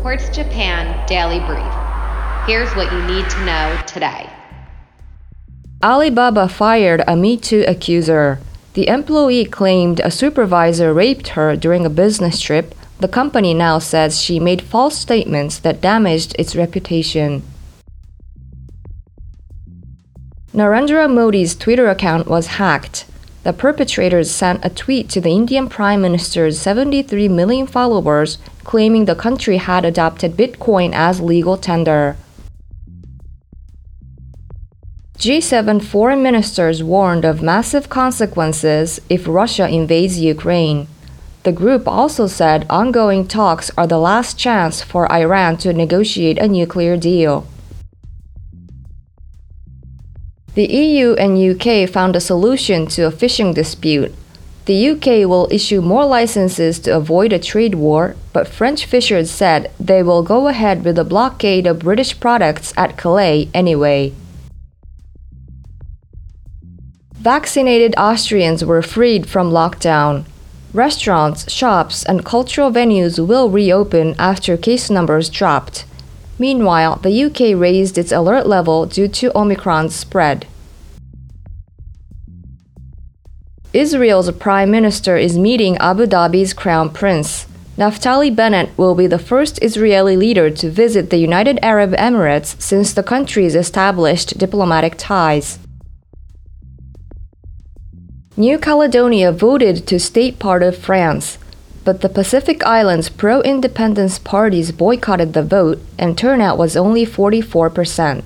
Quartz Japan Daily Brief. Here's what you need to know today. Alibaba fired a Me Too accuser. The employee claimed a supervisor raped her during a business trip. The company now says she made false statements that damaged its reputation. Narendra Modi's Twitter account was hacked. The perpetrators sent a tweet to the Indian Prime Minister's 73 million followers claiming the country had adopted Bitcoin as legal tender. G7 foreign ministers warned of massive consequences if Russia invades Ukraine. The group also said ongoing talks are the last chance for Iran to negotiate a nuclear deal. The EU and UK found a solution to a fishing dispute. The UK will issue more licenses to avoid a trade war, but French fishers said they will go ahead with a blockade of British products at Calais anyway. Vaccinated Austrians were freed from lockdown. Restaurants, shops, and cultural venues will reopen after case numbers dropped. Meanwhile, the UK raised its alert level due to Omicron's spread. Israel's prime minister is meeting Abu Dhabi's crown prince. Naftali Bennett will be the first Israeli leader to visit the United Arab Emirates since the country's established diplomatic ties. New Caledonia voted to state part of France but the Pacific Islands pro independence parties boycotted the vote, and turnout was only 44%.